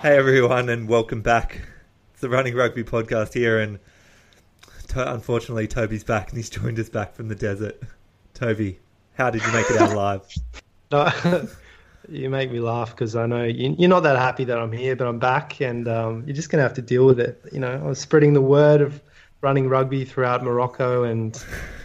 Hey everyone, and welcome back. It's the Running Rugby podcast here, and to- unfortunately, Toby's back, and he's joined us back from the desert. Toby, how did you make it out alive? No, you make me laugh because I know you, you're not that happy that I'm here, but I'm back, and um, you're just going to have to deal with it. You know, I was spreading the word of running rugby throughout Morocco, and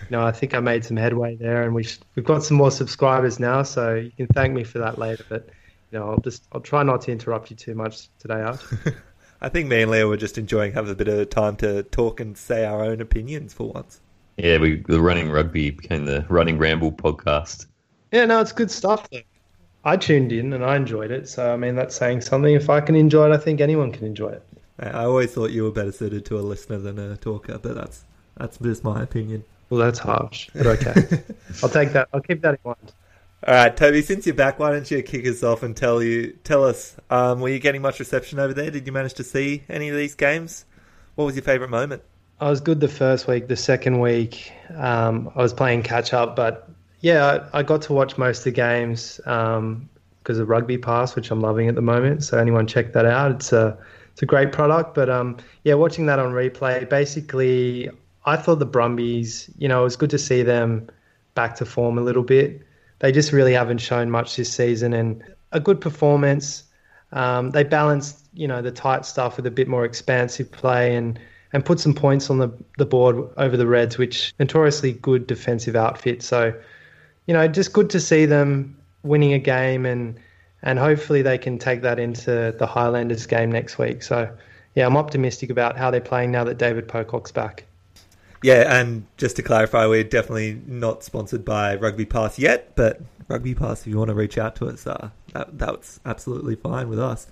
you know, I think I made some headway there, and we sh- we've got some more subscribers now, so you can thank me for that later. But you know, I'll just I'll try not to interrupt you too much today, Art. I think me and Leo were just enjoying having a bit of time to talk and say our own opinions for once. Yeah, we the running rugby became the running ramble podcast. Yeah, no, it's good stuff. Though. I tuned in and I enjoyed it, so I mean that's saying something. If I can enjoy it, I think anyone can enjoy it. I I always thought you were better suited to a listener than a talker, but that's that's just my opinion. Well, that's harsh, but okay. I'll take that. I'll keep that in mind. All right, Toby, since you're back, why don't you kick us off and tell you tell us, um, were you getting much reception over there? Did you manage to see any of these games? What was your favourite moment? I was good the first week. The second week, um, I was playing catch up, but yeah, I, I got to watch most of the games because of Rugby Pass, which I'm loving at the moment. So anyone check that out? It's a it's a great product. But um, yeah, watching that on replay, basically, I thought the Brumbies, you know, it was good to see them back to form a little bit. They just really haven't shown much this season, and a good performance. Um, they balanced, you know, the tight stuff with a bit more expansive play and and put some points on the, the board over the Reds, which notoriously good defensive outfit. So, you know, just good to see them winning a game and and hopefully they can take that into the Highlanders game next week. So, yeah, I'm optimistic about how they're playing now that David Pocock's back. Yeah, and just to clarify, we're definitely not sponsored by Rugby Pass yet, but Rugby Pass, if you want to reach out to us, uh, that, that's absolutely fine with us.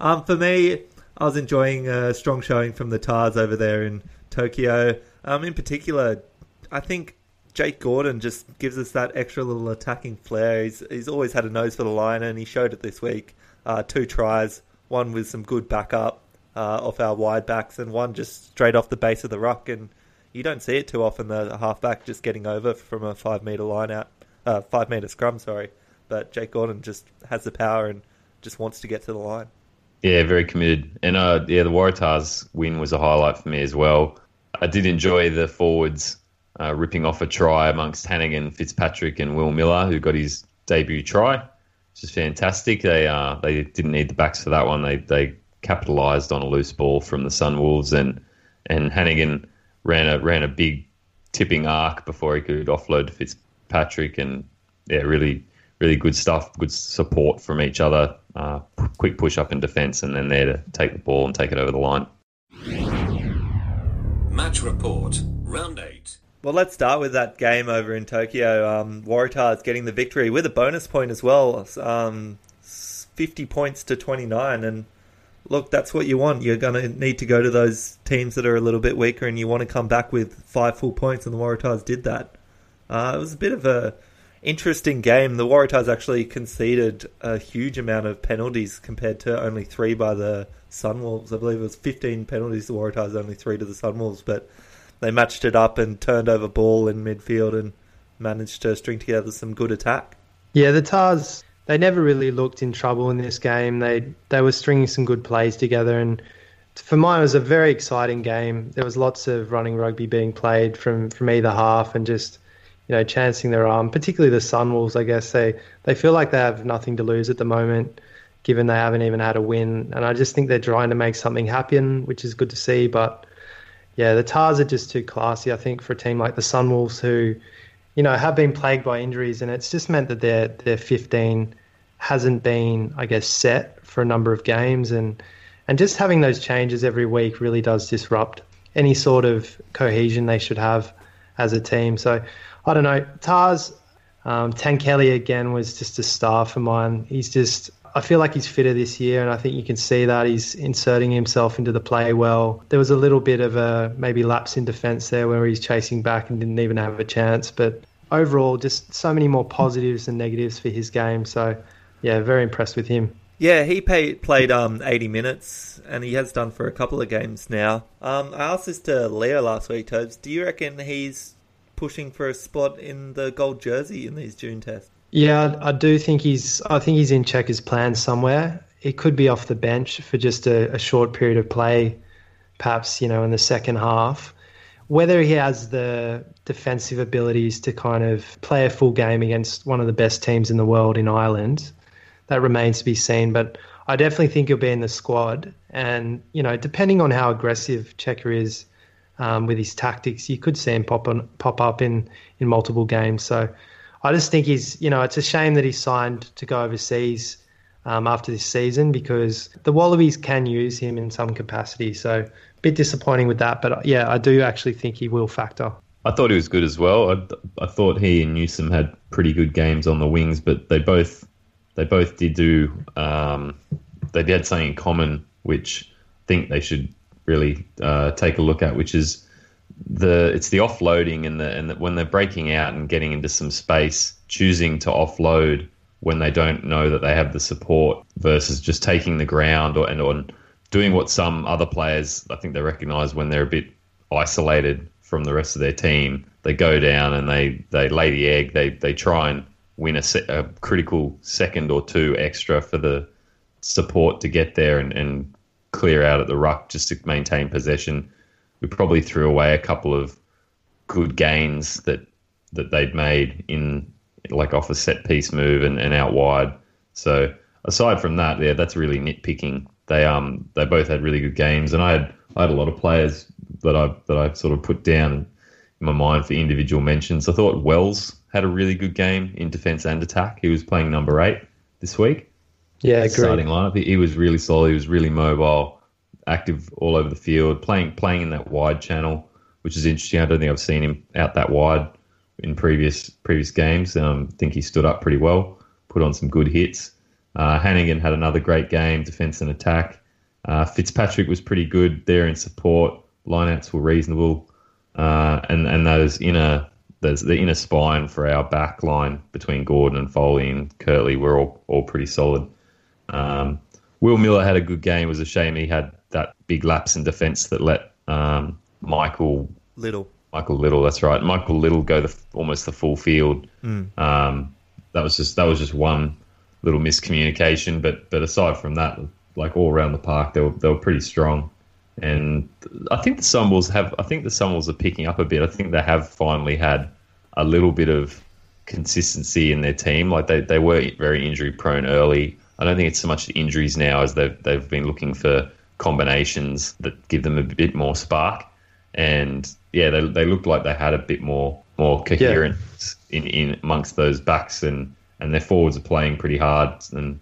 Um, for me, I was enjoying a strong showing from the Tahs over there in Tokyo. Um, in particular, I think Jake Gordon just gives us that extra little attacking flair. He's, he's always had a nose for the line, and he showed it this week. Uh, two tries, one with some good backup uh, off our wide backs, and one just straight off the base of the ruck. And you don't see it too often, the halfback just getting over from a five metre line out, uh, five metre scrum, sorry. But Jake Gordon just has the power and just wants to get to the line. Yeah, very committed. And uh, yeah, the Waratahs win was a highlight for me as well. I did enjoy the forwards uh, ripping off a try amongst Hanigan, Fitzpatrick, and Will Miller, who got his debut try, which is fantastic. They uh, they didn't need the backs for that one. They they capitalised on a loose ball from the Sunwolves, and and Hanigan ran a ran a big tipping arc before he could offload to Fitzpatrick, and yeah, really really good stuff. Good support from each other. Uh, quick push up in defence, and then there to take the ball and take it over the line. Match report, round eight. Well, let's start with that game over in Tokyo. Um, Waratahs getting the victory with a bonus point as well. Um, 50 points to 29. And look, that's what you want. You're going to need to go to those teams that are a little bit weaker and you want to come back with five full points. And the Waratahs did that. Uh, it was a bit of a interesting game. The Waratahs actually conceded a huge amount of penalties compared to only three by the Sunwolves. I believe it was 15 penalties. To the Waratahs only three to the Sunwolves, but they matched it up and turned over ball in midfield and managed to string together some good attack. Yeah, the Tahs they never really looked in trouble in this game. They they were stringing some good plays together, and for mine it was a very exciting game. There was lots of running rugby being played from from either half, and just you know chancing their arm. Particularly the Sunwolves, I guess they they feel like they have nothing to lose at the moment, given they haven't even had a win. And I just think they're trying to make something happen, which is good to see. But yeah, the Tahs are just too classy, I think, for a team like the Sunwolves, who, you know, have been plagued by injuries, and it's just meant that their their 15 hasn't been, I guess, set for a number of games, and and just having those changes every week really does disrupt any sort of cohesion they should have as a team. So I don't know, Tahs. Um, Kelly again was just a star for mine. He's just I feel like he's fitter this year, and I think you can see that he's inserting himself into the play well. There was a little bit of a maybe lapse in defence there where he's chasing back and didn't even have a chance. But overall, just so many more positives than negatives for his game. So, yeah, very impressed with him. Yeah, he pay, played um, 80 minutes, and he has done for a couple of games now. Um, I asked this to Leo last week, Tobes. Do you reckon he's pushing for a spot in the gold jersey in these June tests? Yeah, I do think he's. I think he's in Cheika's plans somewhere. It could be off the bench for just a, a short period of play, perhaps you know in the second half. Whether he has the defensive abilities to kind of play a full game against one of the best teams in the world in Ireland, that remains to be seen. But I definitely think he'll be in the squad. And you know, depending on how aggressive Checker is um, with his tactics, you could see him pop on, pop up in in multiple games. So I just think he's, you know, it's a shame that he signed to go overseas um, after this season because the Wallabies can use him in some capacity. So a bit disappointing with that, but yeah, I do actually think he will factor. I thought he was good as well. I, I thought he and Newsome had pretty good games on the wings, but they both they both did do um, they had something in common, which I think they should really uh, take a look at, which is the it's the offloading and the and the, when they're breaking out and getting into some space, choosing to offload when they don't know that they have the support versus just taking the ground or and on doing what some other players I think they recognise when they're a bit isolated from the rest of their team. They go down and they, they lay the egg. They they try and win a, se- a critical second or two extra for the support to get there and, and clear out at the ruck just to maintain possession we probably threw away a couple of good gains that that they'd made in like off a set piece move and, and out wide. So aside from that, yeah, that's really nitpicking. They um they both had really good games, and I had I had a lot of players that I that I sort of put down in my mind for individual mentions. I thought Wells had a really good game in defence and attack. He was playing number eight this week. Yeah, great. starting lineup. He, he was really solid. He was really mobile active all over the field, playing playing in that wide channel, which is interesting. I don't think I've seen him out that wide in previous previous games. Um, I think he stood up pretty well, put on some good hits. Uh, Hanigan had another great game, defence and attack. Uh, Fitzpatrick was pretty good there in support. Lineouts were reasonable, uh, and and those inner there's the inner spine for our back line between Gordon and Foley and Kurtley were all all pretty solid. Um, Will Miller had a good game. It was a shame he had that big lapse in defence that let um, Michael Little. Michael Little, that's right. Michael Little go the, almost the full field. Mm. Um, that was just that was just one little miscommunication. But but aside from that, like all around the park, they were they were pretty strong. And I think the Sunwolves have. I think the Sunwolves are picking up a bit. I think they have finally had a little bit of consistency in their team. Like they, they were very injury prone early. I don't think it's so much the injuries now as they've they've been looking for combinations that give them a bit more spark. And yeah, they, they looked like they had a bit more more coherence yeah. in, in amongst those backs and, and their forwards are playing pretty hard and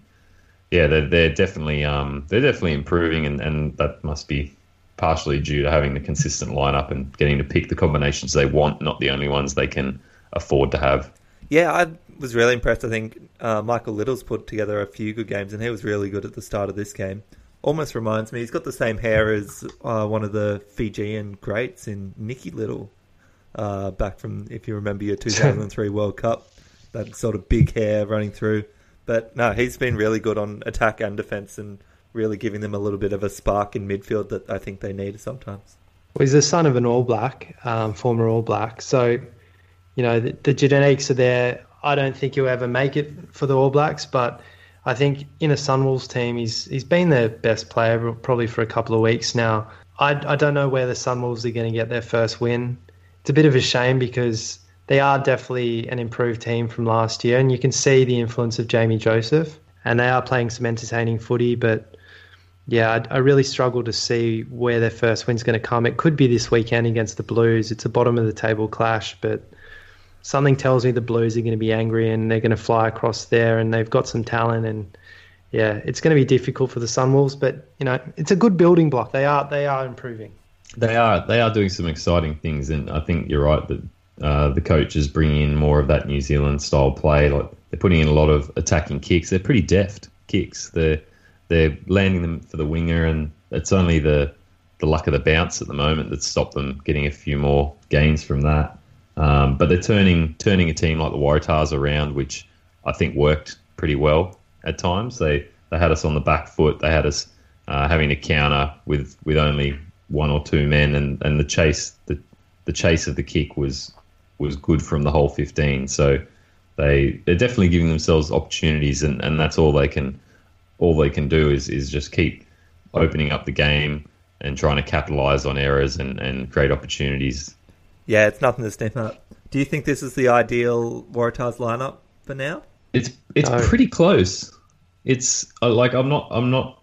yeah, they're, they're definitely um, they're definitely improving and, and that must be partially due to having the consistent lineup and getting to pick the combinations they want, not the only ones they can afford to have. Yeah, I was really impressed. I think uh, Michael Little's put together a few good games, and he was really good at the start of this game almost reminds me. He's got the same hair as uh, one of the Fijian greats in Nicky Little, uh, back from if you remember your 2003 World Cup. That sort of big hair running through. But no, he's been really good on attack and defence, and really giving them a little bit of a spark in midfield that I think they need sometimes. Well, he's the son of an All Black, um, former All Black. So, you know, the, the genetics are there. I don't think he'll ever make it for the All Blacks, but I think in a Sunwolves team, he's he's been their best player probably for a couple of weeks now. I, I don't know where the Sunwolves are going to get their first win. It's a bit of a shame because they are definitely an improved team from last year, and you can see the influence of Jamie Joseph, and they are playing some entertaining footy. But yeah, I, I really struggle to see where their first win's going to come. It could be this weekend against the Blues. It's a bottom of the table clash, but something tells me the Blues are going to be angry and they're going to fly across there and they've got some talent and yeah, it's going to be difficult for the Sunwolves, but you know it's a good building block. They are they are improving. They are they are doing some exciting things, and I think you're right that uh, the coaches bringing in more of that New Zealand style play. Like they're putting in a lot of attacking kicks. They're pretty deft kicks. They're they're landing them for the winger, and it's only the the luck of the bounce at the moment that's stopped them getting a few more gains from that. Um, but they're turning turning a team like the Waratahs around, which I think worked pretty well at times. They they had us on the back foot. They had us uh, having to counter with, with only one or two men, and, and the chase the the chase of the kick was was good from the whole fifteen. So they they're definitely giving themselves opportunities, and, and that's all they can all they can do is is just keep opening up the game and trying to capitalize on errors and, and create opportunities. Yeah, it's nothing to sniff at. Do you think this is the ideal Waratahs lineup for now? It's it's No. pretty close. It's uh, like I'm not I'm not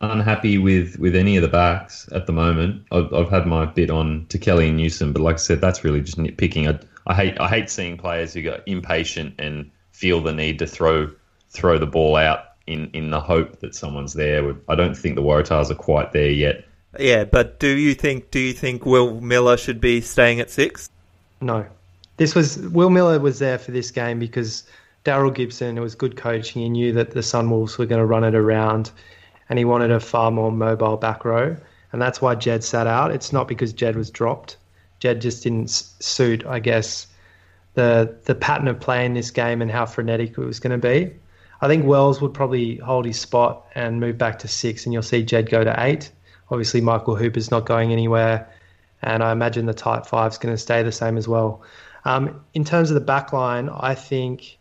unhappy with, with any of the backs at the moment. I've, I've had my bit on to Kelly and Newsome, but like I said, that's really just nitpicking. I, I hate I hate seeing players who get impatient and feel the need to throw throw the ball out in, in the hope that someone's there. I don't think the Waratahs are quite there yet. Yeah, but do you think do you think Will Miller should be staying at six? No. This was Will Miller was there for this game because Daryl Gibson, it was good coaching. He knew that the Sunwolves were going to run it around and he wanted a far more mobile back row. And that's why Jed sat out. It's not because Jed was dropped. Jed just didn't suit, I guess, the the pattern of play in this game and how frenetic it was going to be. I think Wells would probably hold his spot and move back to six, and you'll see Jed go to eight. Obviously, Michael Hooper's not going anywhere, and I imagine the tight five's going to stay the same as well. Um, in terms of the back line, I think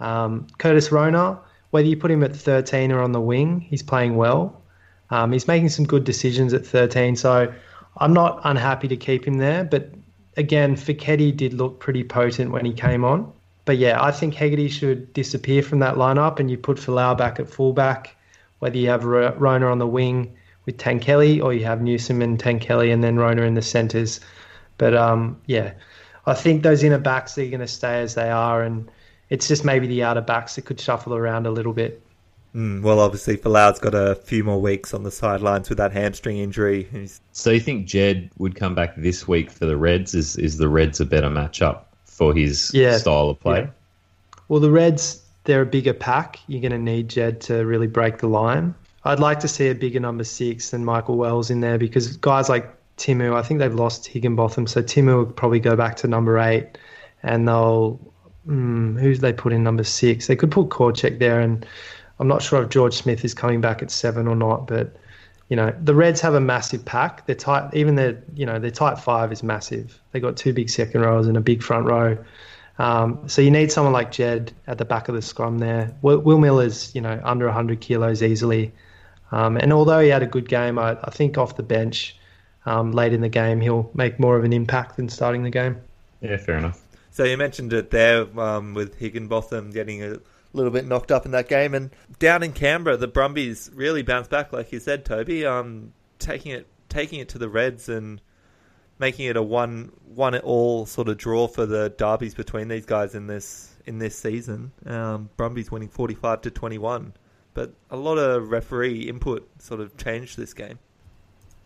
um, Curtis Rona, whether you put him at 13 or on the wing, he's playing well. Um, he's making some good decisions at 13, so I'm not unhappy to keep him there. But again, Fichetti did look pretty potent when he came on. But yeah, I think Hegarty should disappear from that lineup and you put Folau back at fullback, whether you have Ro- Rona on the wing with Tankeli or you have Newsome and Tankeli and then Rona in the centres. But um, yeah, I think those inner backs are going to stay as they are, and it's just maybe the outer backs that could shuffle around a little bit. Mm, well, obviously, Folau's got a few more weeks on the sidelines with that hamstring injury. He's, So you think Jed would come back this week for the Reds? Is is the Reds a better matchup for his Yeah. style of play? Yeah. Well, the Reds, they're a bigger pack. You're going to need Jed to really break the line. I'd like to see a bigger number six than Michael Wells in there because guys like Timu, I think they've lost Higginbotham, so Timu will probably go back to number eight, and they'll mm, who's they put in number six? They could put Korczyk there, and I'm not sure if George Smith is coming back at seven or not, but you know the Reds have a massive pack. They're tight, even their you know their tight five is massive. They got two big second rows and a big front row. Um, so you need someone like Jed at the back of the scrum there. Will, Will Miller's you know under 100 kilos easily, um, and although he had a good game, I, I think off the bench um, late in the game he'll make more of an impact than starting the game. Yeah, fair enough. so you mentioned it there um, with Higginbotham getting a little bit knocked up in that game, and down in Canberra, the Brumbies really bounced back, like you said, Toby, um, taking it taking it to the Reds and making it a one one it all sort of draw for the derbies between these guys in this in this season. Um, Brumbies winning forty five to twenty one, but a lot of referee input sort of changed this game.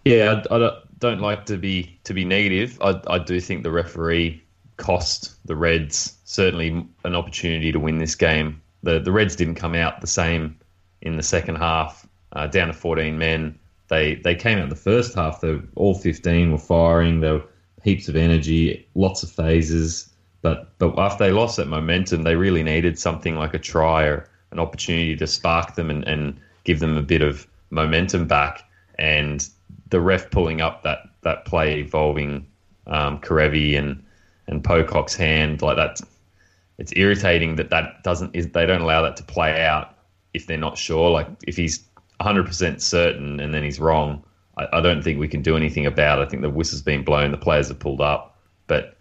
Yeah, I, I don't- like to be to be negative. I, I do think the referee cost the Reds certainly an opportunity to win this game. The the Reds didn't come out the same in the second half, uh, down to 14 men. They they came out the first half. They all 15 were firing. There were heaps of energy, lots of phases. But but after they lost that momentum, they really needed something like a try or an opportunity to spark them and, and give them a bit of momentum back. And the ref pulling up that that play involving um, Kerevi and and Pocock's hand like that. It's irritating that that doesn't is they don't allow that to play out if they're not sure. Like if he's 100 percent certain and then he's wrong, I, I don't think we can do anything about. it. I think the whistle's been blown. The players have pulled up, but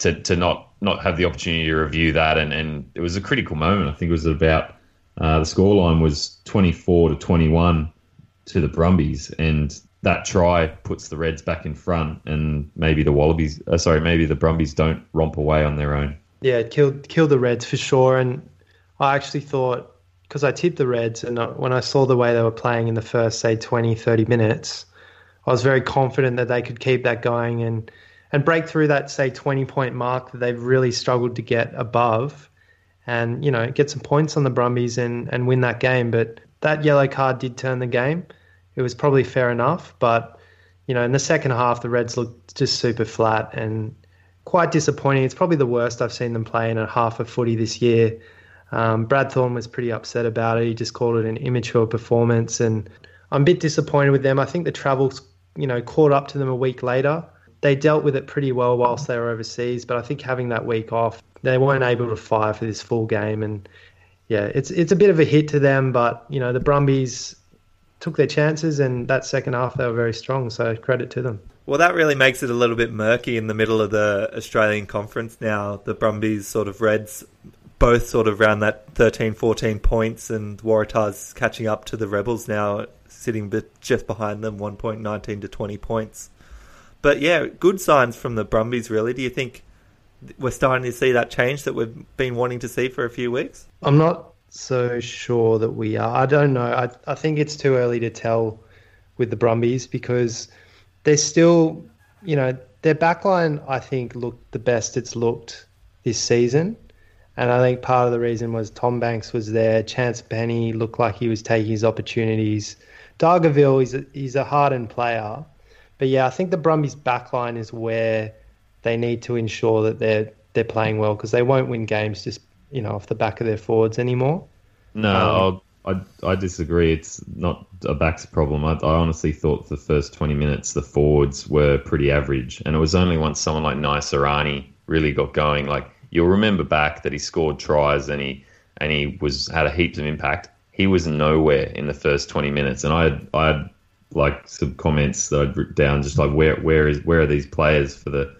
to to not not have the opportunity to review that and and it was a critical moment. I think it was about uh, the scoreline was 24 to 21 to the Brumbies, and that try puts the Reds back in front, and maybe the Wallabies, uh, sorry, maybe the Brumbies don't romp away on their own. Yeah, it killed killed the Reds for sure. And I actually thought because I tipped the Reds, and when I saw the way they were playing in the first say 20, 30 minutes, I was very confident that they could keep that going and and break through that say 20 point mark that they've really struggled to get above. And you know get some points on the Brumbies and and win that game. But that yellow card did turn the game. It was probably fair enough. But you know in the second half the Reds looked just super flat and quite disappointing. It's probably the worst I've seen them play in a half of footy this year. Um, Brad Thorn was pretty upset about it. He just called it an immature performance. And I'm a bit disappointed with them. I think the travel's you know caught up to them a week later they dealt with it pretty well whilst they were overseas. But I think having that week off, they weren't able to fire for this full game, and yeah, it's it's a bit of a hit to them. But you know, the Brumbies took their chances, and that second half they were very strong. So credit to them. Well, that really makes it a little bit murky in the middle of the Australian conference now. The Brumbies sort of Reds both sort of around that 13, 14 points, and Waratahs catching up to the Rebels now, sitting just behind them, one point nineteen to 20 points. But yeah, good signs from the Brumbies, really. Do you think we're starting to see that change that we've been wanting to see for a few weeks? I'm not so sure that we are. I don't know. I, I think it's too early to tell with the Brumbies because they're still, you know, their backline, I think, looked the best it's looked this season. And I think part of the reason was Tom Banks was there. Chance Peni looked like he was taking his opportunities. Dargaville, he's a, he's a hardened player, but yeah, I think the Brumbies backline is where they need to ensure that they're they're playing well because they won't win games just you know off the back of their forwards anymore. No, um, I I disagree. It's not a backs problem. I, I honestly thought the first twenty minutes the forwards were pretty average, and it was only once someone like Naisarani really got going. Like you'll remember back that he scored tries and he and he was had a heaps of impact. He was nowhere in the first twenty minutes, and I had, I had like some comments that I'd written down, just like where where is where are these players for the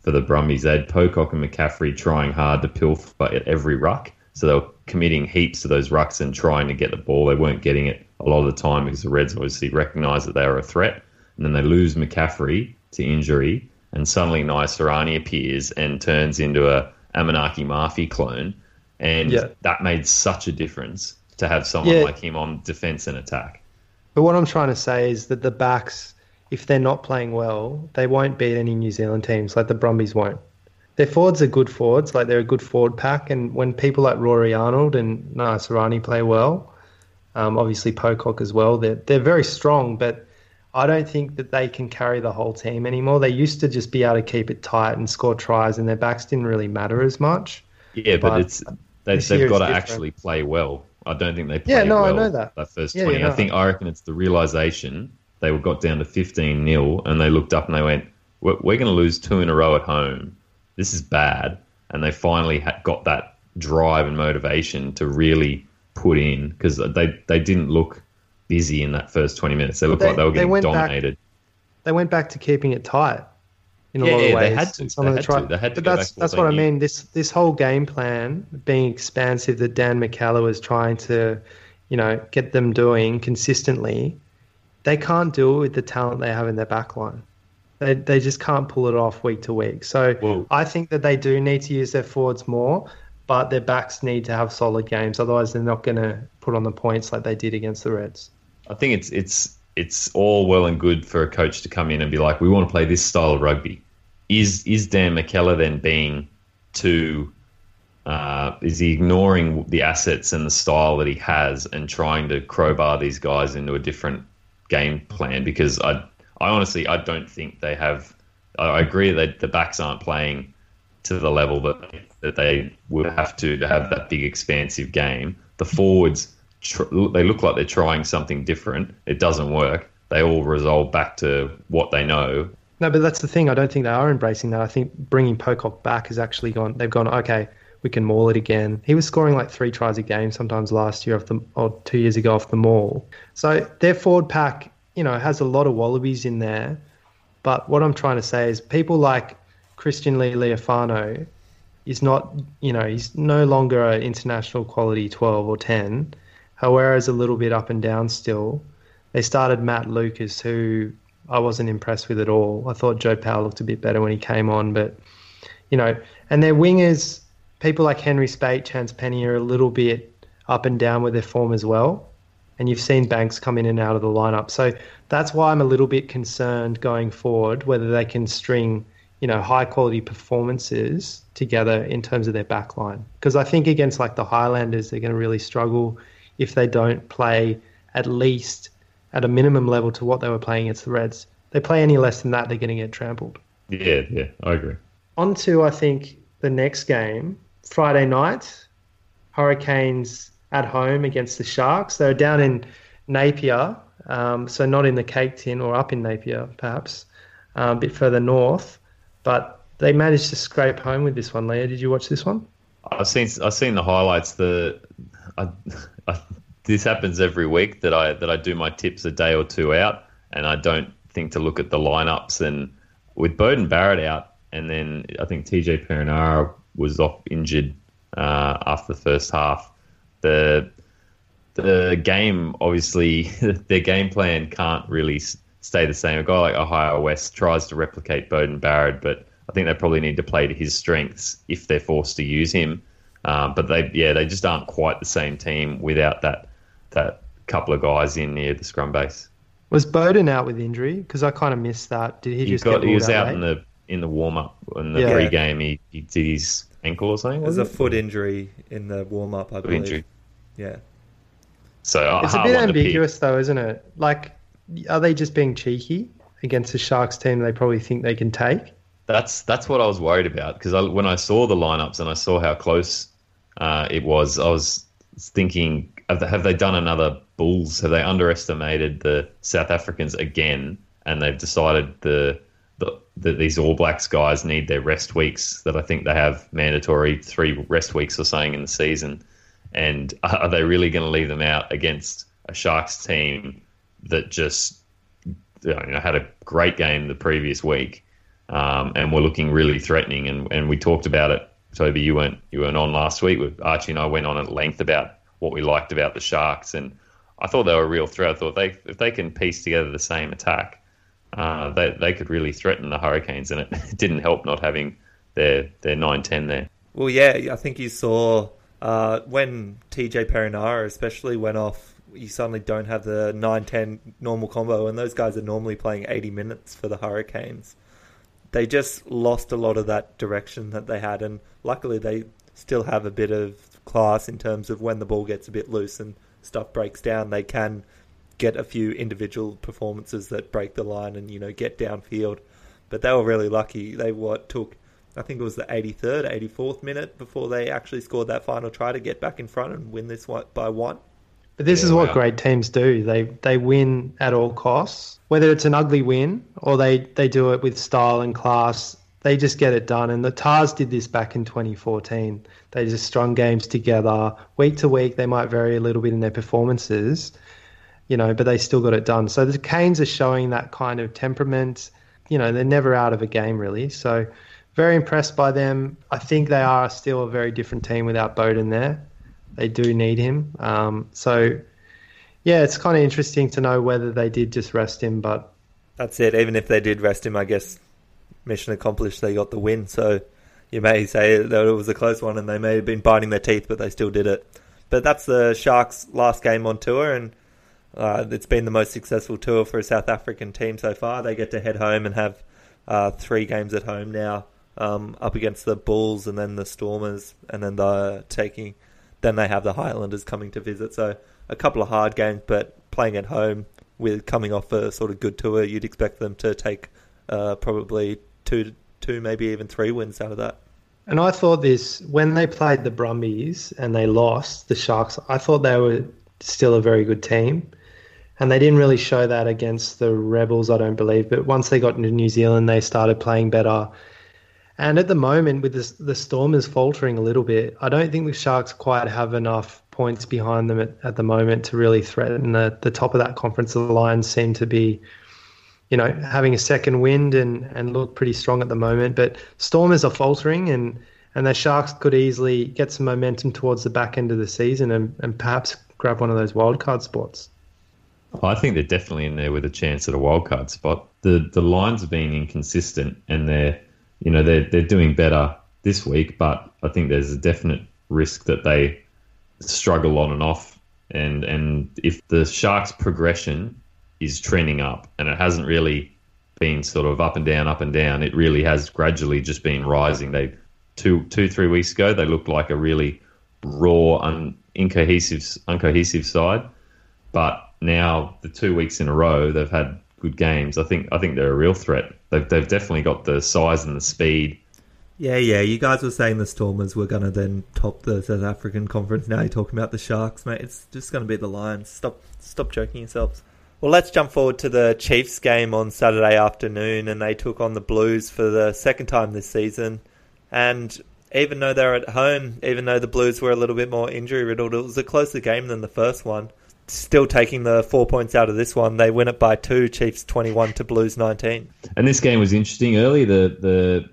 for the Brumbies? They had Pocock and McCaffrey trying hard to pilfer at every ruck, so they were committing heaps to those rucks and trying to get the ball. They weren't getting it a lot of the time because the Reds obviously recognised that they were a threat, and then they lose McCaffrey to injury, and suddenly Naisarani appears and turns into a Amanaki Mafi clone, and yeah. that made such a difference to have someone yeah. like him on defence and attack. But what I'm trying to say is that the backs, if they're not playing well, they won't beat any New Zealand teams. Like the Brumbies won't. Their forwards are good forwards. Like they're a good forward pack. And when people like Rory Arnold and Naisarani play well, um, obviously Pocock as well, they're they're very strong. But I don't think that they can carry the whole team anymore. They used to just be able to keep it tight and score tries, and their backs didn't really matter as much. Yeah, but, but it's they, have got to actually play well. I don't think they played yeah, no, well I know that. that first yeah, 20. Yeah, no. I think I reckon it's the realization they were got down to 15 nil and they looked up and they went, we're, we're going to lose two in a row at home. This is bad. And they finally had, got that drive and motivation to really put in because they, they didn't look busy in that first 20 minutes. They looked they, like they were getting they dominated. Back, they went back to keeping it tight in a yeah, lot of yeah, ways. They had to. They had, to. they had to. But that's that's what, what I mean. This this whole game plan being expansive that Dan McKellar was trying to, you know, get them doing consistently. They can't do it with the talent they have in their backline. They they just can't pull it off week to week. So Whoa. I think that they do need to use their forwards more, but their backs need to have solid games. Otherwise, they're not going to put on the points like they did against the Reds. I think it's it's it's all well and good for a coach to come in and be like, we want to play this style of rugby is is Dan McKellar then being too? Uh, is he ignoring the assets and the style that he has and trying to crowbar these guys into a different game plan? Because I, I honestly, I don't think they have. I agree that the backs aren't playing to the level that that they would have to to have that big expansive game. The forwards, tr- they look like they're trying something different. It doesn't work. They all resolve back to what they know, no, but that's the thing. I don't think they are embracing that. I think bringing Pocock back has actually gone. They've gone okay. We can maul it again. He was scoring like three tries a game sometimes last year off the or two years ago off the maul. So their forward pack, you know, has a lot of wallabies in there. But what I'm trying to say is people like Christian Lealiifano is not, you know, he's no longer an international quality 12 or 10. However, is a little bit up and down still. They started Matt Lucas, who I wasn't impressed with at all. I thought Joe Powell looked a bit better when he came on, but you know, and their wingers, people like Henry Speight, Chance Peni are a little bit up and down with their form as well. And you've seen Banks come in and out of the lineup. So that's why I'm a little bit concerned going forward whether they can string, you know, high quality performances together in terms of their backline. Because I think against like the Highlanders, they're going to really struggle if they don't play at least at a minimum level to what they were playing against the Reds. They play any less than that, they're going to get trampled. Yeah, yeah, I agree. On to, I think, the next game, Friday night, Hurricanes at home against the Sharks. They're down in Napier, um, so not in the cake tin or up in Napier, perhaps, um, a bit further north. But they managed to scrape home with this one. Leo, did you watch this one? I've seen I've seen the highlights. The I, I, this happens every week that I that I do my tips a day or two out, and I don't think to look at the lineups. And with Beauden Barrett out, and then I think TJ Perenara was off injured uh, after the first half. The the game obviously their game plan can't really stay the same. A guy like Ihaia West tries to replicate Beauden Barrett, but I think they probably need to play to his strengths if they're forced to use him. Um, but they, yeah, they just aren't quite the same team without that that couple of guys in near the scrum base. Was Beauden out with injury? Because I kind of missed that. Did he, He just got get he was ruled out late? in the in the warm up in the Yeah. pre-game. He, he did his ankle or something. There's Was a foot injury in the warm up, I Foot believe. injury. Yeah. So uh, It's a bit one to pick. ambiguous, though, isn't it? Like, are they just being cheeky against the Sharks team they probably think they can take? That's that's what I was worried about because I, when I saw the lineups and I saw how close uh, it was, I was thinking, have they, have they done another Bulls? Have they underestimated the South Africans again? And they've decided the, that these All Blacks guys need their rest weeks. That I think they have mandatory three rest weeks or something in the season. And are they really going to leave them out against a Sharks team that just you know, had a great game the previous week? um, and were looking really threatening. And, and we talked about it. Toby, you weren't you weren't on last week. Archie and I went on at length about what we liked about the Sharks, and I thought they were a real threat. I thought they if they can piece together the same attack, uh, they they could really threaten the Hurricanes. And it didn't help not having their their nine ten there. Well, yeah, I think you saw uh, when TJ Perenara especially went off, you suddenly don't have the 9-10 normal combo, and those guys are normally playing 80 minutes for the Hurricanes. They just lost a lot of that direction that they had, and luckily they still have a bit of class in terms of when the ball gets a bit loose and stuff breaks down, they can get a few individual performances that break the line and you know get downfield. But they were really lucky. They what took I think it was the 83rd, 84th minute before they actually scored that final try to get back in front and win this one by one. But this Yeah, is what wow. great teams do. They they win at all costs, whether it's an ugly win or they, they do it with style and class. They just get it done. And the Tahs did this back in 2014. They just strung games together week to week. They might vary a little bit in their performances, you know, but they still got it done. So the Canes are showing that kind of temperament. You know, they're never out of a game really. So very impressed by them. I think they are still a very different team without Beauden there. They do need him. Um, so, yeah, it's kind of interesting to know whether they did just rest him, but That's it. Even if they did rest him, I guess mission accomplished. They got the win. So you may say that it was a close one and they may have been biting their teeth, but they still did it. But that's the Sharks' last game on tour, and uh, it's been the most successful tour for a South African team so far. They get to head home and have uh, three games at home now, um, up against the Bulls and then the Stormers, and then the taking. Then they have the Highlanders coming to visit. So a couple of hard games, but playing at home with coming off a sort of good tour, you'd expect them to take uh, probably two, two, maybe even three wins out of that. And I thought this when they played the Brumbies and they lost the Sharks. I thought they were still a very good team, and they didn't really show that against the Rebels. I don't believe. But once they got into New Zealand, they started playing better. And at the moment, with the, the Stormers faltering a little bit, I don't think the Sharks quite have enough points behind them at, at the moment to really threaten the, the top of that conference. The Lions seem to be you know, having a second wind and, and look pretty strong at the moment. But Stormers are faltering, and, and the Sharks could easily get some momentum towards the back end of the season and, and perhaps grab one of those wildcard spots. I think they're definitely in there with a chance at a wildcard spot. The the Lions have been inconsistent, and they're you know they're they're doing better this week, but I think there's a definite risk that they struggle on and off. And and if the Sharks' progression is trending up, and it hasn't really been sort of up and down, up and down. It really has gradually just been rising. They two, two, three weeks ago, they looked like a really raw, un, incohesive, uncohesive side. But now, the two weeks in a row, they've had good games. I think I think they're a real threat. They've they've definitely got the size and the speed. Yeah, yeah. You guys were saying the Stormers were going to then top the South African conference. Now you're talking about the Sharks, mate. It's just going to be the Lions. Stop, stop joking yourselves. Well, let's jump forward to the Chiefs game on Saturday afternoon, and they took on the Blues for the second time this season. And even though they're at home, even though the Blues were a little bit more injury riddled, it was a closer game than the first one. Still taking the four points out of this one, they win it by two. Chiefs twenty-one to Blues nineteen. And this game was interesting. Early, the the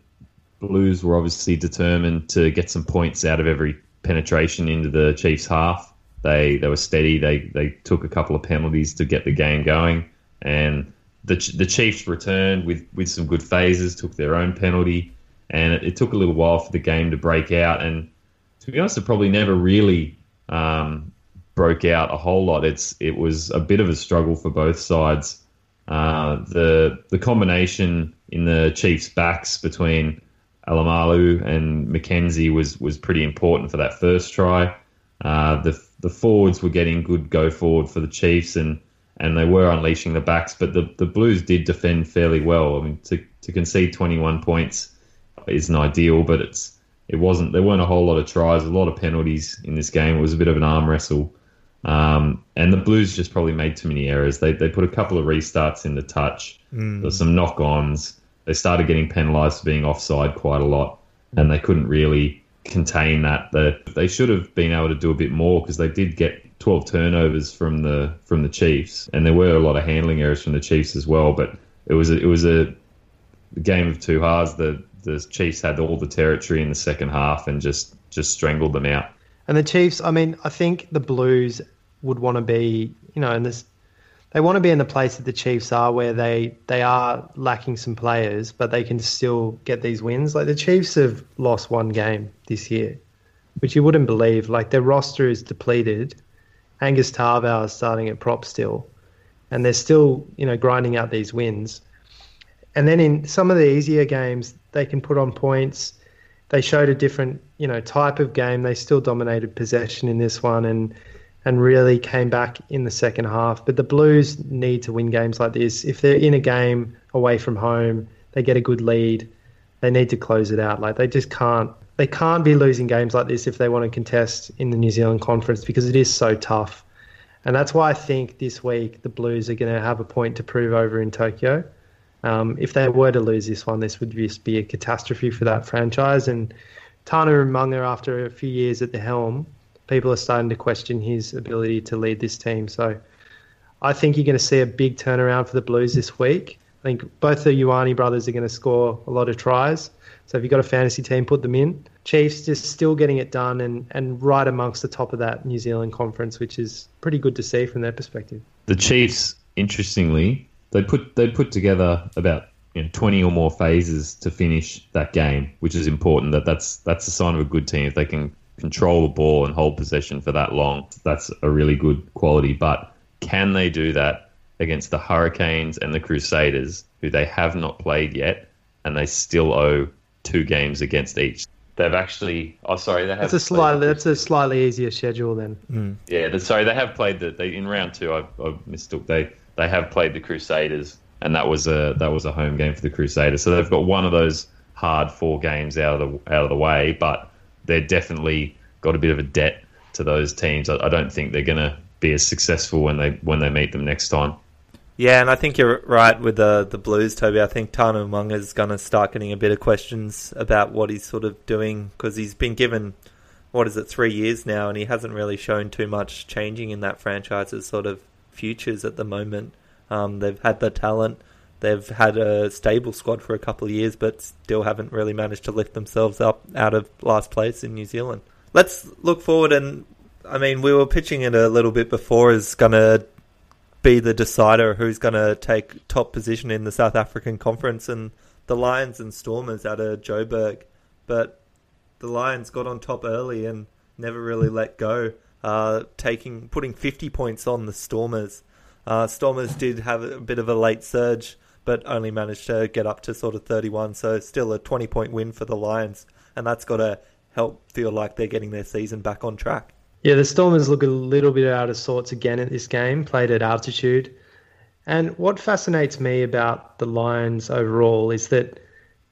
Blues were obviously determined to get some points out of every penetration into the Chiefs' half. They they were steady. They they took a couple of penalties to get the game going, and the the Chiefs returned with with some good phases. Took their own penalty, and it, it took a little while for the game to break out. And to be honest, it probably never really um, broke out a whole lot. It's it was a bit of a struggle for both sides. Uh, the the combination in the Chiefs' backs between Alamalu and McKenzie was was pretty important for that first try. Uh, the the forwards were getting good go forward for the Chiefs and and they were unleashing the backs, but the, the Blues did defend fairly well. I mean, to, to concede 21 points isn't ideal, but it's it wasn't. There weren't a whole lot of tries, a lot of penalties in this game. It was a bit of an arm wrestle, um, and the Blues just probably made too many errors. They they put a couple of restarts in the touch. Mm. There was some knock ons. They started getting penalised for being offside quite a lot, and they couldn't really contain that. They, they should have been able to do a bit more because they did get 12 turnovers from the from the Chiefs, and there were a lot of handling errors from the Chiefs as well. But it was a, it was a game of two halves. The the Chiefs had all the territory in the second half and just just strangled them out. And the Chiefs, I mean, I think the Blues would want to be, you know, in this they want to be in the place that the Chiefs are, where they they are lacking some players, but they can still get these wins. Like the Chiefs have lost one game this year, which you wouldn't believe. Like their roster is depleted, Angus Ta'avao is starting at prop still, and they're still you know grinding out these wins. And then in some of the easier games, they can put on points. They showed a different you know type of game. They still dominated possession in this one, and and really came back in the second half. But the Blues need to win games like this. If they're in a game away from home, they get a good lead. They need to close it out. Like they just can't they can't be losing games like this if they want to contest in the New Zealand Conference because it is so tough. And that's why I think this week the Blues are going to have a point to prove over in Tokyo. Um, if they were to lose this one, this would just be a catastrophe for that franchise. And Tana Umaga, after a few years at the helm, people are starting to question his ability to lead this team. So I think you're going to see a big turnaround for the Blues this week. I think both the Ioane brothers are going to score a lot of tries. So if you've got a fantasy team, put them in. Chiefs just still getting it done and, and right amongst the top of that New Zealand conference, which is pretty good to see from their perspective. The Chiefs, interestingly, they put they put together about you know, 20 or more phases to finish that game, which is important. That that's that's a sign of a good team if they can control the ball and hold possession for that long. That's a really good quality. But can they do that against the Hurricanes and the Crusaders, who they have not played yet, and they still owe two games against each. They've actually. Oh, sorry. They have. That's a slightly. That's a slightly easier schedule then. Mm. Yeah. The, sorry, they have played the. They in round two. I, I mistook. They they have played the Crusaders, and that was a that was a home game for the Crusaders. So they've got one of those hard four games out of the out of the way, but they're definitely got a bit of a debt to those teams. I, I don't think they're going to be as successful when they when they meet them next time. Yeah, and I think you're right with the the Blues, Toby. I think Tana Umaga is going to start getting a bit of questions about what he's sort of doing because he's been given what is it three years now, and he hasn't really shown too much changing in that franchise's sort of futures at the moment. Um, they've had the talent, they've had a stable squad for a couple of years, but still haven't really managed to lift themselves up out of last place in New Zealand. Let's look forward and. I mean, we were pitching it a little bit before as going to be the decider who's going to take top position in the South African Conference and the Lions and Stormers out of Joburg. But the Lions got on top early and never really let go, uh, taking putting 50 points on the Stormers. Uh, Stormers did have a bit of a late surge, but only managed to get up to sort of 31. So still a 20 point win for the Lions, and that's got to help feel like they're getting their season back on track. Yeah, the Stormers look a little bit out of sorts again at this game, played at altitude. And what fascinates me about the Lions overall is that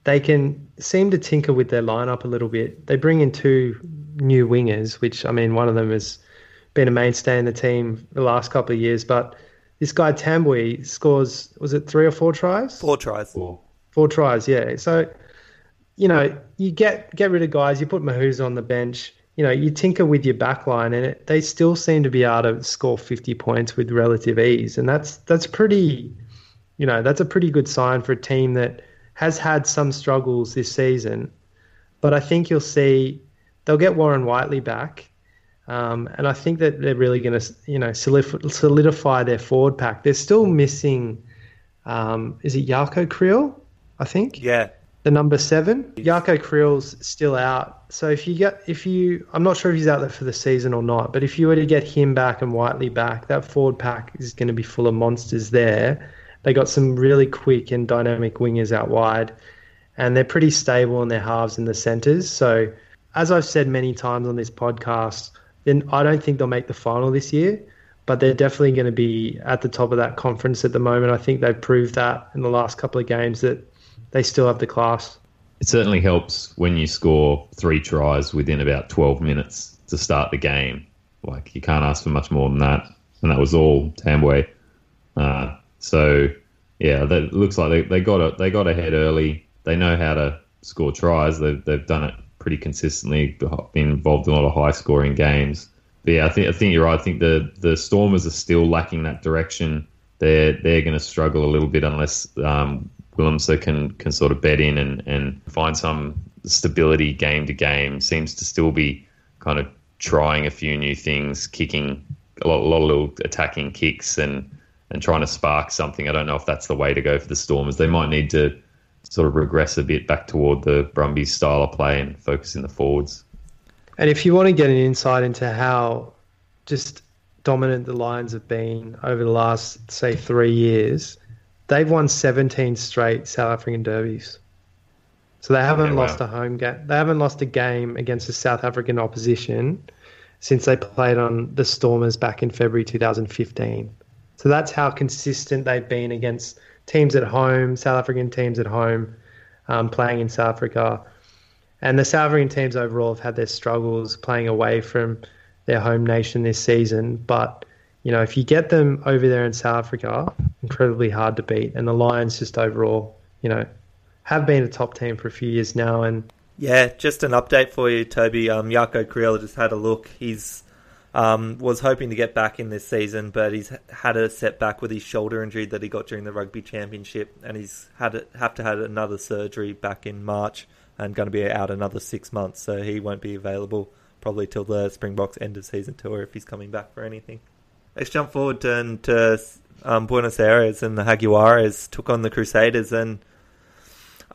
they can seem to tinker with their lineup a little bit. They bring in two new wingers, which I mean, one of them has been a mainstay in the team the last couple of years, but this guy Tambwe scores was it three or four tries? Four tries. Four. Four tries, yeah. So, you know, you get get rid of guys, you put Mahoos on the bench, you know, you tinker with your back line and it, they still seem to be able to score 50 points with relative ease. And that's that's pretty, you know, that's a pretty good sign for a team that has had some struggles this season. But I think you'll see they'll get Warren Whiteley back. Um, and I think that they're really going to, you know, solidify their forward pack. They're still missing, um, is it Jaco Kriel? I think. Yeah, the number seven. Jaco Kriel's still out. So if you get if you I'm not sure if he's out there for the season or not, but if you were to get him back and Whiteley back, that forward pack is going to be full of monsters there. They got some really quick and dynamic wingers out wide, and they're pretty stable in their halves and the centres. So as I've said many times on this podcast, then I don't think they'll make the final this year, but they're definitely going to be at the top of that conference at the moment. I think they've proved that in the last couple of games that they still have the class. It certainly helps when you score three tries within about 12 minutes to start the game. Like, you can't ask for much more than that. And that was all Tambwe. Uh, so, yeah, that looks like they, they got a, they got ahead early. They know how to score tries. They've, they've done it pretty consistently, been involved in a lot of high scoring games. But yeah, I think I think you're right. I think the the Stormers are still lacking that direction. They're they're going to struggle a little bit unless um, Willemse can can sort of bed in and, and find some stability game to game. Seems to still be kind of trying a few new things, kicking a lot, a lot of little attacking kicks and and trying to spark something. I don't know if that's the way to go for the Stormers. They might need to sort of regress a bit back toward the Brumbies style of play and focus in the forwards. And if you want to get an insight into how just dominant the Lions have been over the last, say, three years, they've won 17 straight South African derbies. So they haven't wow. lost a home game. They haven't lost a game against the South African opposition since they played on the Stormers back in February 2015. So that's how consistent they've been against teams at home, South African teams at home, um, playing in South Africa. And the South African teams overall have had their struggles playing away from their home nation this season. But you know, if you get them over there in South Africa, incredibly hard to beat. And the Lions just overall, you know, have been a top team for a few years now. And yeah, just an update for you, Toby. Um, Jaco Kriel just had a look. He's um, was hoping to get back in this season, but he's had a setback with his shoulder injury that he got during the rugby championship, and he's had to, have to have another surgery back in March and going to be out another six months. So he won't be available probably till the Springboks end of season tour if he's coming back for anything. Let's jump forward to, to um, Buenos Aires and the Jaguares took on the Crusaders and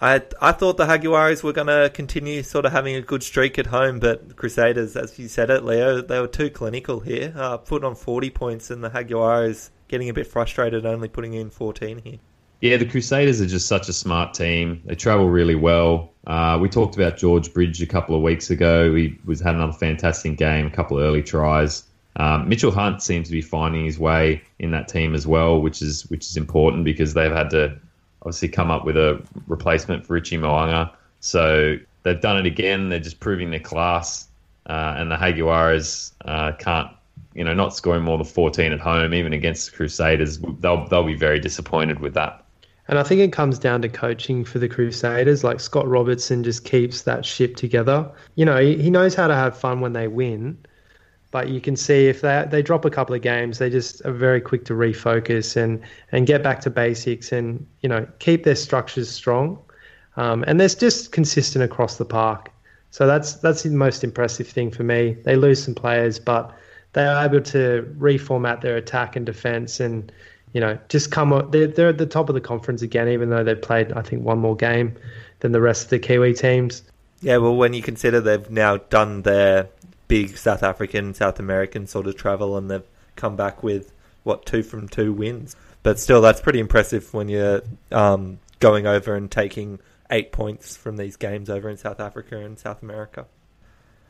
I I thought the Jaguares were going to continue sort of having a good streak at home, but Crusaders, as you said it, Leo, they were too clinical here. Uh, put on 40 points and the Jaguares getting a bit frustrated only putting in 14 here. Yeah, the Crusaders are just such a smart team. They travel really well. Uh, we talked about George Bridge a couple of weeks ago. He was had another fantastic game, a couple of early tries. Um, Mitchell Hunt seems to be finding his way in that team as well, which is which is important because they've had to obviously come up with a replacement for Richie Mo'unga. So they've done it again. They're just proving their class, uh, and the Jaguares uh, can't, you know, not scoring more than 14 at home, even against the Crusaders. They'll they'll be very disappointed with that. And I think it comes down to coaching for the Crusaders. Like Scott Robertson just keeps that ship together. You know, he, he knows how to have fun when they win but you can see if they they drop a couple of games, they just are very quick to refocus and and get back to basics and you know keep their structures strong. Um, and they're just consistent across the park. So that's that's the most impressive thing for me. They lose some players, but they are able to reformat their attack and defense, and you know just come. They're, they're at the top of the conference again, even though they've played I think one more game than the rest of the Kiwi teams. Yeah, well, when you consider they've now done their big South African, South American sort of travel, and they've come back with what two from two wins. but still, that's pretty impressive when you're um, going over and taking eight points from these games over in South Africa and South America.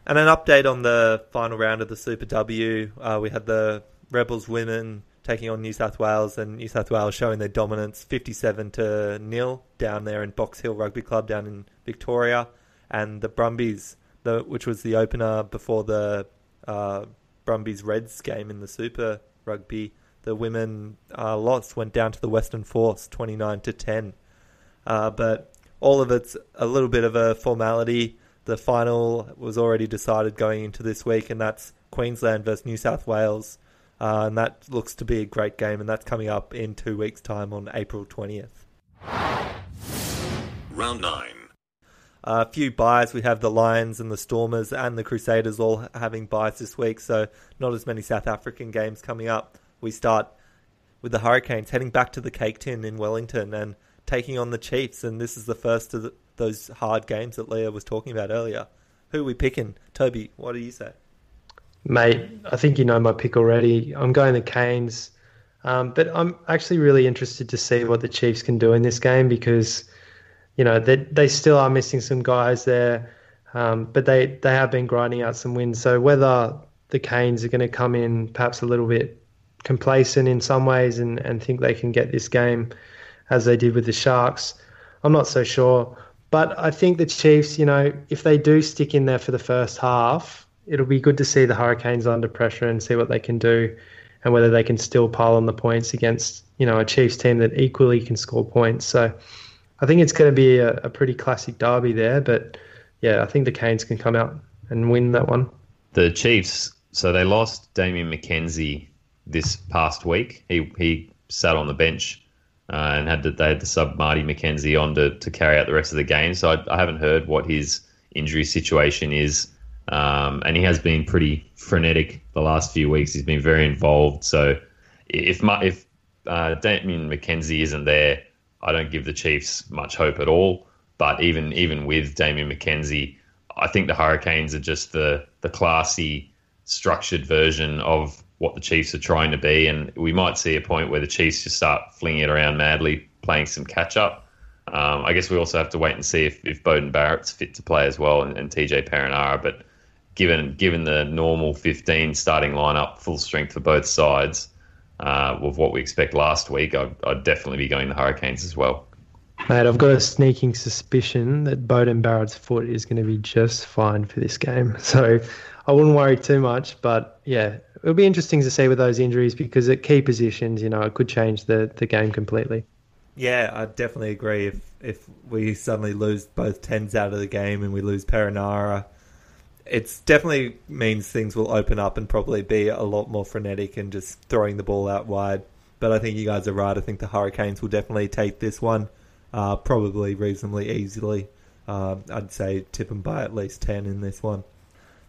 And an update on the final round of the Super W. Uh, we had the Rebels women taking on New South Wales, and New South Wales showing their dominance, fifty-seven to nil down there in Box Hill Rugby Club down in Victoria, and the Brumbies, the, which was the opener before the uh, Brumbies Reds game in the Super Rugby. The women uh, lost, went down to the Western Force, twenty-nine to ten. Uh, but all of it's a little bit of a formality. The final was already decided going into this week, and that's Queensland versus New South Wales. Uh, and that looks to be a great game, and that's coming up in two weeks' time on April 20th. Round 9. A few buys. We have the Lions and the Stormers and the Crusaders all having buys this week, so not as many South African games coming up. We start with the Hurricanes heading back to the Cake Tin in Wellington and taking on the Chiefs, and this is the first of the, those hard games that Leo was talking about earlier. Who are we picking? Toby, what do you say? Mate, I think you know my pick already. I'm going the Canes. Um, but I'm actually really interested to see what the Chiefs can do in this game because, you know, they, they still are missing some guys there, um, but they, they have been grinding out some wins. So whether the Canes are going to come in perhaps a little bit complacent in some ways and, and think they can get this game as they did with the Sharks, I'm not so sure. But I think the Chiefs, you know, if they do stick in there for the first half, it'll be good to see the Hurricanes under pressure and see what they can do, and whether they can still pile on the points against you know a Chiefs team that equally can score points. So I think it's going to be a, a pretty classic derby there. But yeah, I think the Canes can come out and win that one. The Chiefs, so they lost Damian McKenzie this past week. He he sat on the bench uh, and had to, they had to sub Marty McKenzie on to, to carry out the rest of the game. So I, I haven't heard what his injury situation is. Um, and he has been pretty frenetic the last few weeks. He's been very involved. So if if uh, Damian McKenzie isn't there, I don't give the Chiefs much hope at all. But even even with Damian McKenzie, I think the Hurricanes are just the the classy, structured version of what the Chiefs are trying to be, and we might see a point where the Chiefs just start flinging it around madly, playing some catch up. Um, I guess we also have to wait and see if, if Beauden Barrett's fit to play as well, and, and TJ Perenara. But given given the normal 15 starting lineup, full strength for both sides, uh, with what we expect last week, I'd, I'd, definitely be going the Hurricanes as well. Mate, I've got a sneaking suspicion that Beauden Barrett's foot is going to be just fine for this game. So I wouldn't worry too much. But yeah, it'll be interesting to see with those injuries because at key positions, you know, it could change the, the game completely. Yeah, I definitely agree. If if we suddenly lose both tens out of the game and we lose Perenara, it definitely means things will open up and probably be a lot more frenetic and just throwing the ball out wide. But I think you guys are right. I think the Hurricanes will definitely take this one, uh, probably reasonably easily. Uh, I'd say tip them by at least 10 in this one.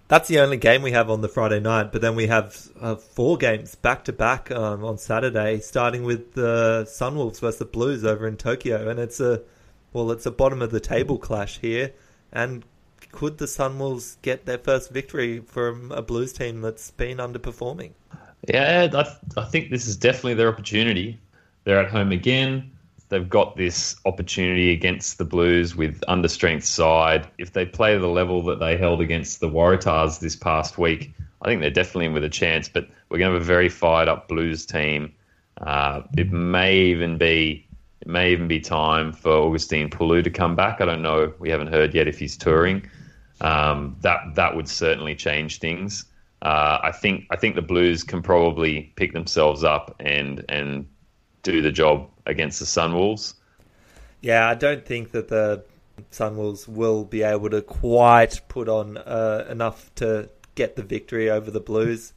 That's the only game we have on the Friday night, but then we have uh, four games back to back on Saturday, starting with the Sunwolves versus the Blues over in Tokyo, and it's a well, it's a bottom of the table clash here, and could the Sunwolves get their first victory from a Blues team that's been underperforming? Yeah, I, I think this is definitely their opportunity. They're at home again. They've got this opportunity against the Blues with understrength side. If they play the level that they held against the Waratahs this past week, I think they're definitely in with a chance. But we're going to have a very fired up Blues team. Uh, it may even be it may even be time for Augustine Pulu to come back. I don't know. We haven't heard yet if he's touring. Um, that that would certainly change things. Uh, I think I think the Blues can probably pick themselves up and and do the job against the Sunwolves. Yeah, I don't think that the Sunwolves will be able to quite put on uh, enough to get the victory over the Blues.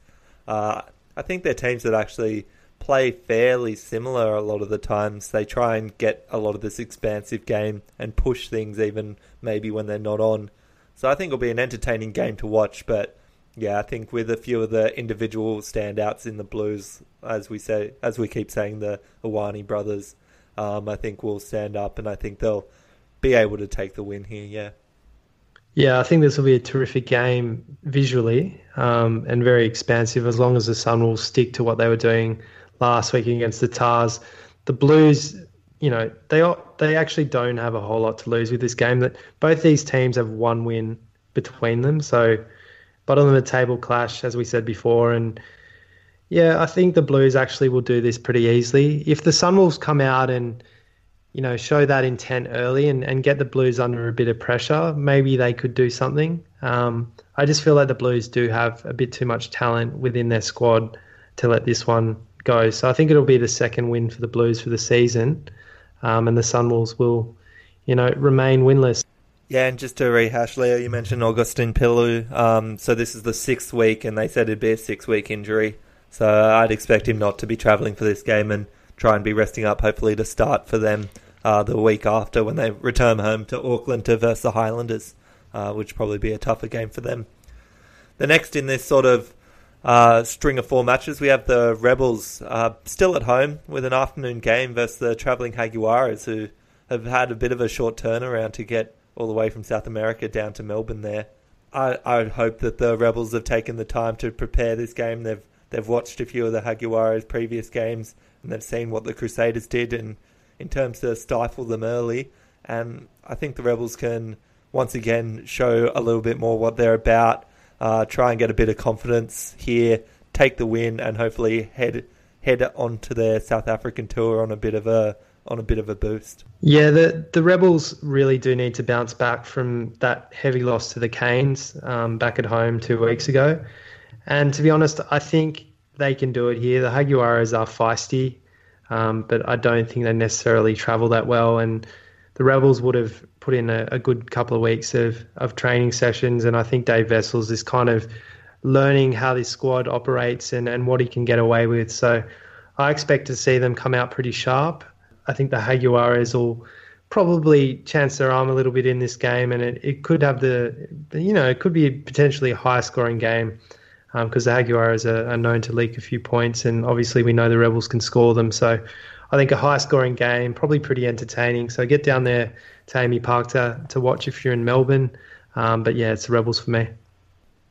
Uh, I think they're teams that actually play fairly similar a lot of the times. They try and get a lot of this expansive game and push things even maybe when they're not on. So I think it'll be an entertaining game to watch, but yeah, I think with a few of the individual standouts in the Blues, as we say, as we keep saying, the Ioane brothers, um, I think will stand up, and I think they'll be able to take the win here. Yeah. Yeah, I think this will be a terrific game visually um, and very expansive as long as the Sun will stick to what they were doing last week against the Tahs. The Blues, you know, they are, they actually don't have a whole lot to lose with this game. That both these teams have one win between them, so bottom of the table clash, as we said before, and yeah, I think the Blues actually will do this pretty easily. If the Sunwolves come out and you know show that intent early and, and get the Blues under a bit of pressure, maybe they could do something. Um, I just feel like the Blues do have a bit too much talent within their squad to let this one go. So I think it'll be the second win for the Blues for the season, um, and the Sunwolves will, you know, remain winless. Yeah, and just to rehash, Leo, you mentioned Augustine Pulu. Um, so this is the sixth week, and they said it'd be a six-week injury. So I'd expect him not to be travelling for this game and try and be resting up, hopefully to start for them uh, the week after when they return home to Auckland to versus the Highlanders, uh, which probably be a tougher game for them. The next in this sort of uh, string of four matches, we have the Rebels uh, still at home with an afternoon game versus the travelling Jaguares, who have had a bit of a short turnaround to get all the way from South America down to Melbourne there. I, I hope that the Rebels have taken the time to prepare this game. They've they've watched a few of the Jaguares' previous games and they've seen what the Crusaders did in, in terms to stifle them early. And I think the Rebels can once again show a little bit more what they're about, uh, try and get a bit of confidence here, take the win, and hopefully head head on to their South African tour on a bit of a on a bit of a boost. Yeah, the the Rebels really do need to bounce back from that heavy loss to the Canes um, back at home two weeks ago. And to be honest, I think they can do it here. The Jaguares are feisty, um, but I don't think they necessarily travel that well. And the Rebels would have put in a, a good couple of weeks of, of training sessions. And I think Dave Wessels is kind of learning how this squad operates and, and what he can get away with. So I expect to see them come out pretty sharp. I think the Jaguares will probably chance their arm a little bit in this game, and it, it could have the, you know, it could be potentially a high scoring game because um, the Jaguares are, are, known to leak a few points, and obviously we know the Rebels can score them. So I think a high scoring game, probably pretty entertaining. So get down there to AAMI Park to, to watch if you're in Melbourne. Um, but yeah, it's the Rebels for me.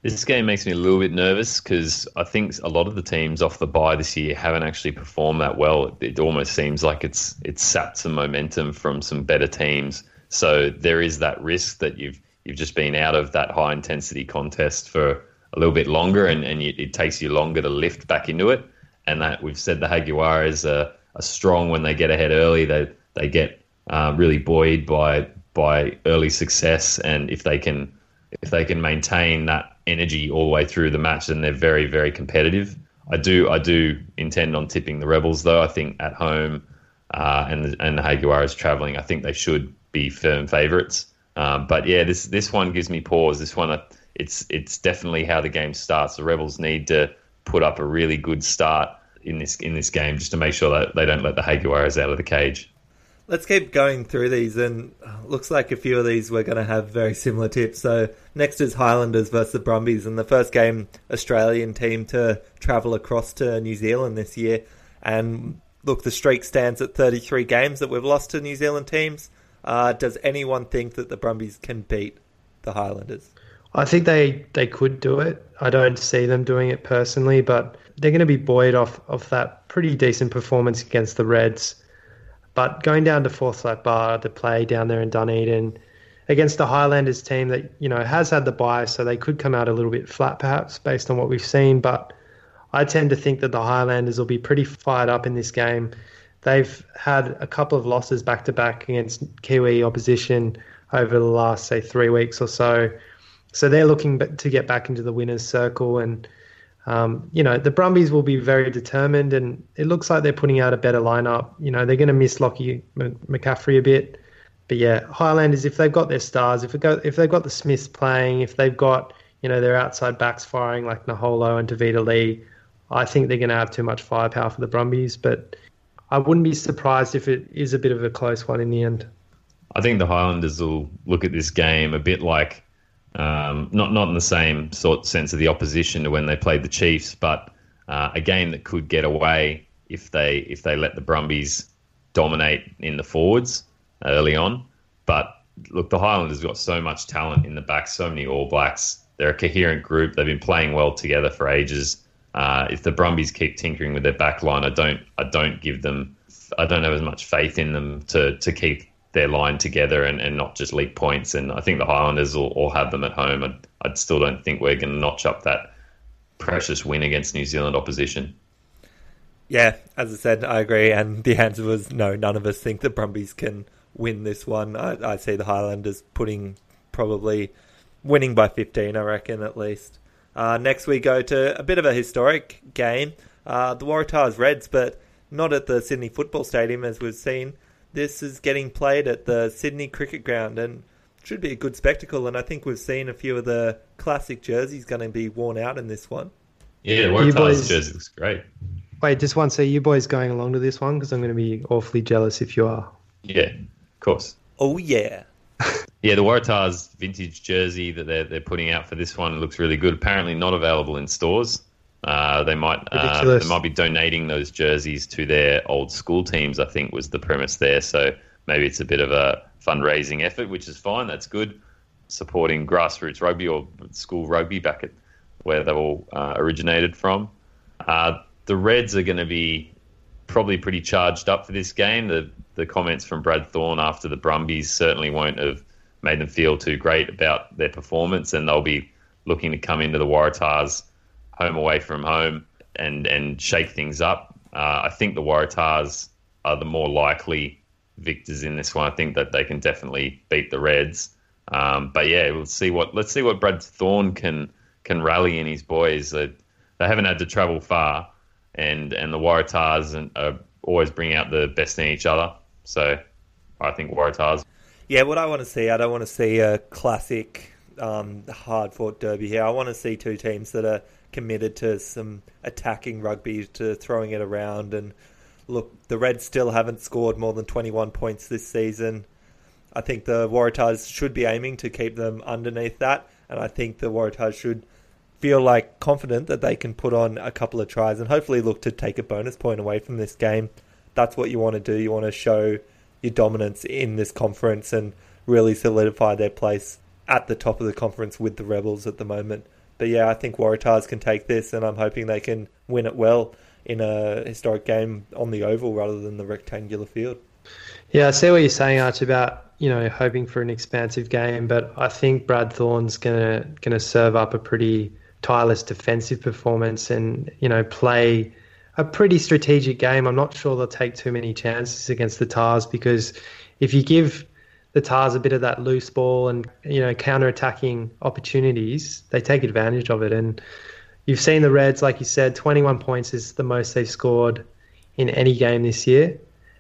This game makes me a little bit nervous because I think a lot of the teams off the bye this year haven't actually performed that well. It almost seems like it's it's sapped some momentum from some better teams. So there is that risk that you've you've just been out of that high intensity contest for a little bit longer, and, and you, it takes you longer to lift back into it. And that we've said the Jaguares are, are strong when they get ahead early. They they get uh, really buoyed by by early success, and if they can if they can maintain that energy all the way through the match, then they're very, very competitive. I do, I do intend on tipping the Rebels though. I think at home uh, and and the Jaguares traveling, I think they should be firm favourites. Um, but yeah, this this one gives me pause. This one, it's it's definitely how the game starts. The Rebels need to put up a really good start in this in this game just to make sure that they don't let the Jaguares out of the cage. Let's keep going through these, and looks like a few of these we're going to have very similar tips. So next is Highlanders versus the Brumbies, and the first game Australian team to travel across to New Zealand this year. And look, the streak stands at 33 games that we've lost to New Zealand teams. Uh, does anyone think that the Brumbies can beat the Highlanders? I think they, they could do it. I don't see them doing it personally, but they're going to be buoyed off of that pretty decent performance against the Reds. But going down to Forsyth Barr to play down there in Dunedin against the Highlanders team that you know has had the bias, so they could come out a little bit flat perhaps based on what we've seen. But I tend to think that the Highlanders will be pretty fired up in this game. They've had a couple of losses back to back against Kiwi opposition over the last say three weeks or so. So they're looking to get back into the winners' circle and um, you know, the Brumbies will be very determined, and it looks like they're putting out a better lineup. You know, they're going to miss Lockie McCaffrey a bit, but yeah, Highlanders if they've got their stars, if got, if they've got the Smiths playing, if they've got you know their outside backs firing like Naholo and Tevita Li, I think they're going to have too much firepower for the Brumbies. But I wouldn't be surprised if it is a bit of a close one in the end. I think the Highlanders will look at this game a bit like um, not not in the same sort sense of the opposition to when they played the Chiefs, but uh, a game that could get away if they if they let the Brumbies dominate in the forwards early on. But look, the Highlanders got so much talent in the back, so many All Blacks. They're a coherent group. They've been playing well together for ages. uh, if the Brumbies keep tinkering with their back line, I don't I don't give them I don't have as much faith in them to to keep their line together and, and not just leak points. And I think the Highlanders will all have them at home. I I still don't think we're going to notch up that precious win against New Zealand opposition. Yeah, as I said, I agree. And the answer was no, none of us think the Brumbies can win this one. I, I see the Highlanders putting probably winning by 15, I reckon, at least. Uh, next, we go to a bit of a historic game uh, the Waratahs Reds, but not at the Sydney Football Stadium as we've seen. This is getting played at the Sydney Cricket Ground and should be a good spectacle. And I think we've seen a few of the classic jerseys going to be worn out in this one. Yeah, the Waratahs jersey looks great. Wait, just one. So you boys going along to this one? Because I'm going to be awfully jealous if you are. Yeah, of course. Oh yeah. yeah, the Waratahs vintage jersey that they're they're putting out for this one looks really good. Apparently not available in stores. Uh, they might uh, they might be donating those jerseys to their old school teams. I think was the premise there. So maybe it's a bit of a fundraising effort, which is fine. That's good. Supporting grassroots rugby or school rugby back at where they all uh, originated from. Uh, the Reds are going to be probably pretty charged up for this game. The the comments from Brad Thorn after the Brumbies certainly won't have made them feel too great about their performance, and they'll be looking to come into the Waratahs home away from home and and shake things up. Uh, I think the Waratahs are the more likely victors in this one. I think that they can definitely beat the Reds. Um, but yeah, we'll see what let's see what Brad Thorn can can rally in his boys. They, they haven't had to travel far, and and the Waratahs and, uh, always bring out the best in each other. So I think Waratahs. Yeah, what I want to see, I don't want to see a classic um, hard fought derby here. I want to see two teams that are committed to some attacking rugby, to throwing it around. And look, the Reds still haven't scored more than 21 points this season. I think the Waratahs should be aiming to keep them underneath that, and I think the Waratahs should feel like confident that they can put on a couple of tries and hopefully look to take a bonus point away from this game. That's what you want to do. You want to show your dominance in this conference and really solidify their place at the top of the conference with the Rebels at the moment. But yeah, I think Waratahs can take this, and I'm hoping they can win it well in a historic game on the oval rather than the rectangular field. Yeah, I see what you're saying, Arch, about you know hoping for an expansive game, but I think Brad Thorn's gonna gonna serve up a pretty tireless defensive performance and you know play a pretty strategic game. I'm not sure they'll take too many chances against the Tahs because if you give the Tahs a bit of that loose ball and you know counter-attacking opportunities, they take advantage of it. And you've seen the Reds, like you said, 21 points is the most they've scored in any game this year,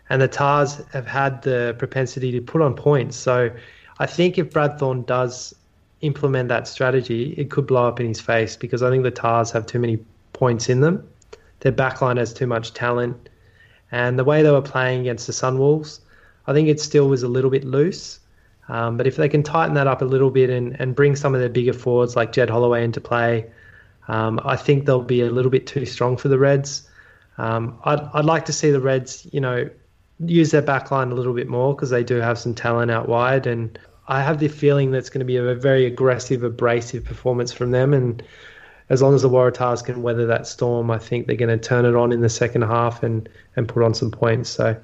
and the Tahs have had the propensity to put on points. So I think if Brad Thorn does implement that strategy, it could blow up in his face because I think the Tahs have too many points in them. Their backline has too much talent, and the way they were playing against the Sunwolves I think it still was a little bit loose. Um, but if they can tighten that up a little bit and, and bring some of their bigger forwards like Jed Holloway into play, um, I think they'll be a little bit too strong for the Reds. Um, I'd, I'd like to see the Reds, you know, use their backline a little bit more because they do have some talent out wide. And I have the feeling that's going to be a very aggressive, abrasive performance from them. And as long as the Waratahs can weather that storm, I think they're going to turn it on in the second half and, and put on some points. So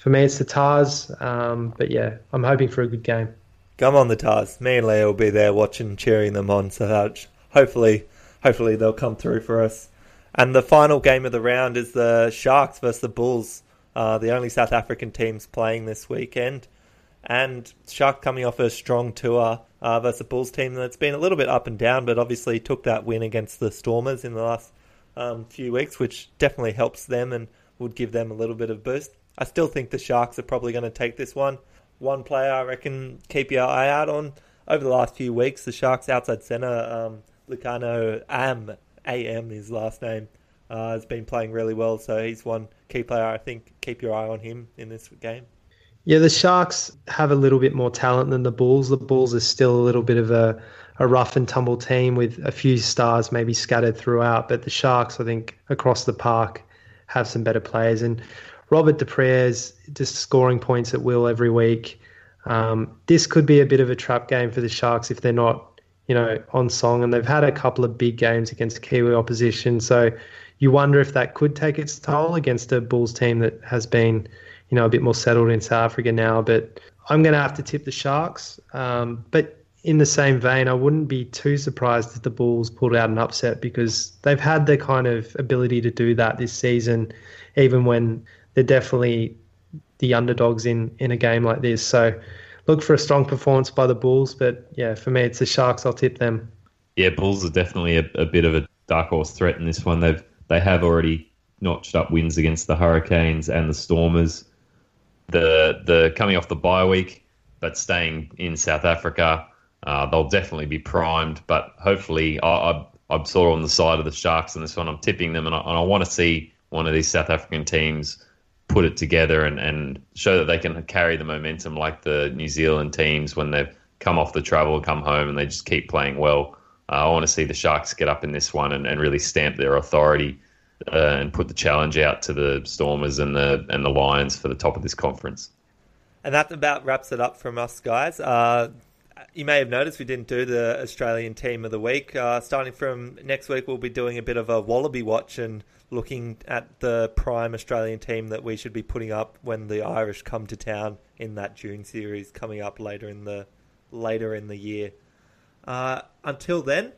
for me, it's the Tahs. Um, but yeah, I'm hoping for a good game. Come on, the Tahs. Me and Leo will be there watching, cheering them on. So hopefully, hopefully they'll come through for us. And the final game of the round is the Sharks versus the Bulls, uh, the only South African teams playing this weekend. And Shark coming off a strong tour uh, versus the Bulls team that's been a little bit up and down, but obviously took that win against the Stormers in the last um, few weeks, which definitely helps them and would give them a little bit of boost. I still think the Sharks are probably going to take this one. One player I reckon keep your eye out on over the last few weeks. The Sharks outside centre, um, Lukhanyo Am, AM his last name, uh, has been playing really well. So he's one key player. I think keep your eye on him in this game. Yeah, the Sharks have a little bit more talent than the Bulls. The Bulls are still a little bit of a, a rough and tumble team with a few stars maybe scattered throughout. But the Sharks, I think, across the park have some better players. And Robert du Preez just scoring points at will every week. Um, this could be a bit of a trap game for the Sharks if they're not, you know, on song, and they've had a couple of big games against Kiwi opposition. So you wonder if that could take its toll against a Bulls team that has been, you know, a bit more settled in South Africa now. But I'm going to have to tip the Sharks. Um, but in the same vein, I wouldn't be too surprised if the Bulls pulled out an upset because they've had the kind of ability to do that this season, even when they're definitely the underdogs in in a game like this. So look for a strong performance by the Bulls, but yeah, for me it's the Sharks. I'll tip them. Yeah, Bulls are definitely a, a bit of a dark horse threat in this one. They've they have already notched up wins against the Hurricanes and the Stormers. The the coming off the bye week, but staying in South Africa, uh, they'll definitely be primed. But hopefully, I, I, I'm sort of on the side of the Sharks in this one. I'm tipping them, and I, and I want to see one of these South African teams put it together and, and show that they can carry the momentum like the New Zealand teams when they've come off the travel, come home, and they just keep playing well. Uh, I want to see the Sharks get up in this one and, and really stamp their authority uh, and put the challenge out to the Stormers and the and the Lions for the top of this conference. And that about wraps it up from us, guys. Uh, you may have noticed we didn't do the Australian Team of the Week. Uh, starting from next week, we'll be doing a bit of a Wallaby watch and looking at the prime Australian team that we should be putting up when the Irish come to town in that June series coming up later in the later in the year. Uh, until then,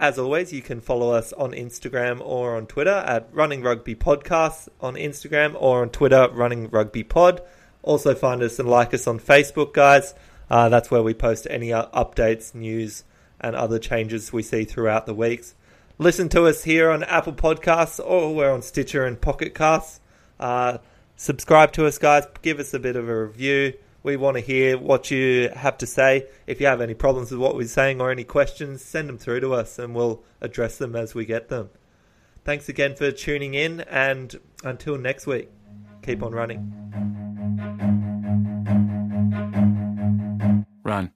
as always, you can follow us on Instagram or on Twitter at Running Rugby Podcasts on Instagram or on Twitter Running Rugby Pod. Also, find us and like us on Facebook, guys. Uh, that's where we post any uh, updates, news, and other changes we see throughout the weeks. Listen to us here on Apple Podcasts or we're on Stitcher and Pocket Casts. Uh, subscribe to us, guys. Give us a bit of a review. We want to hear what you have to say. If you have any problems with what we're saying or any questions, send them through to us and we'll address them as we get them. Thanks again for tuning in, and until next week, keep on running. Run.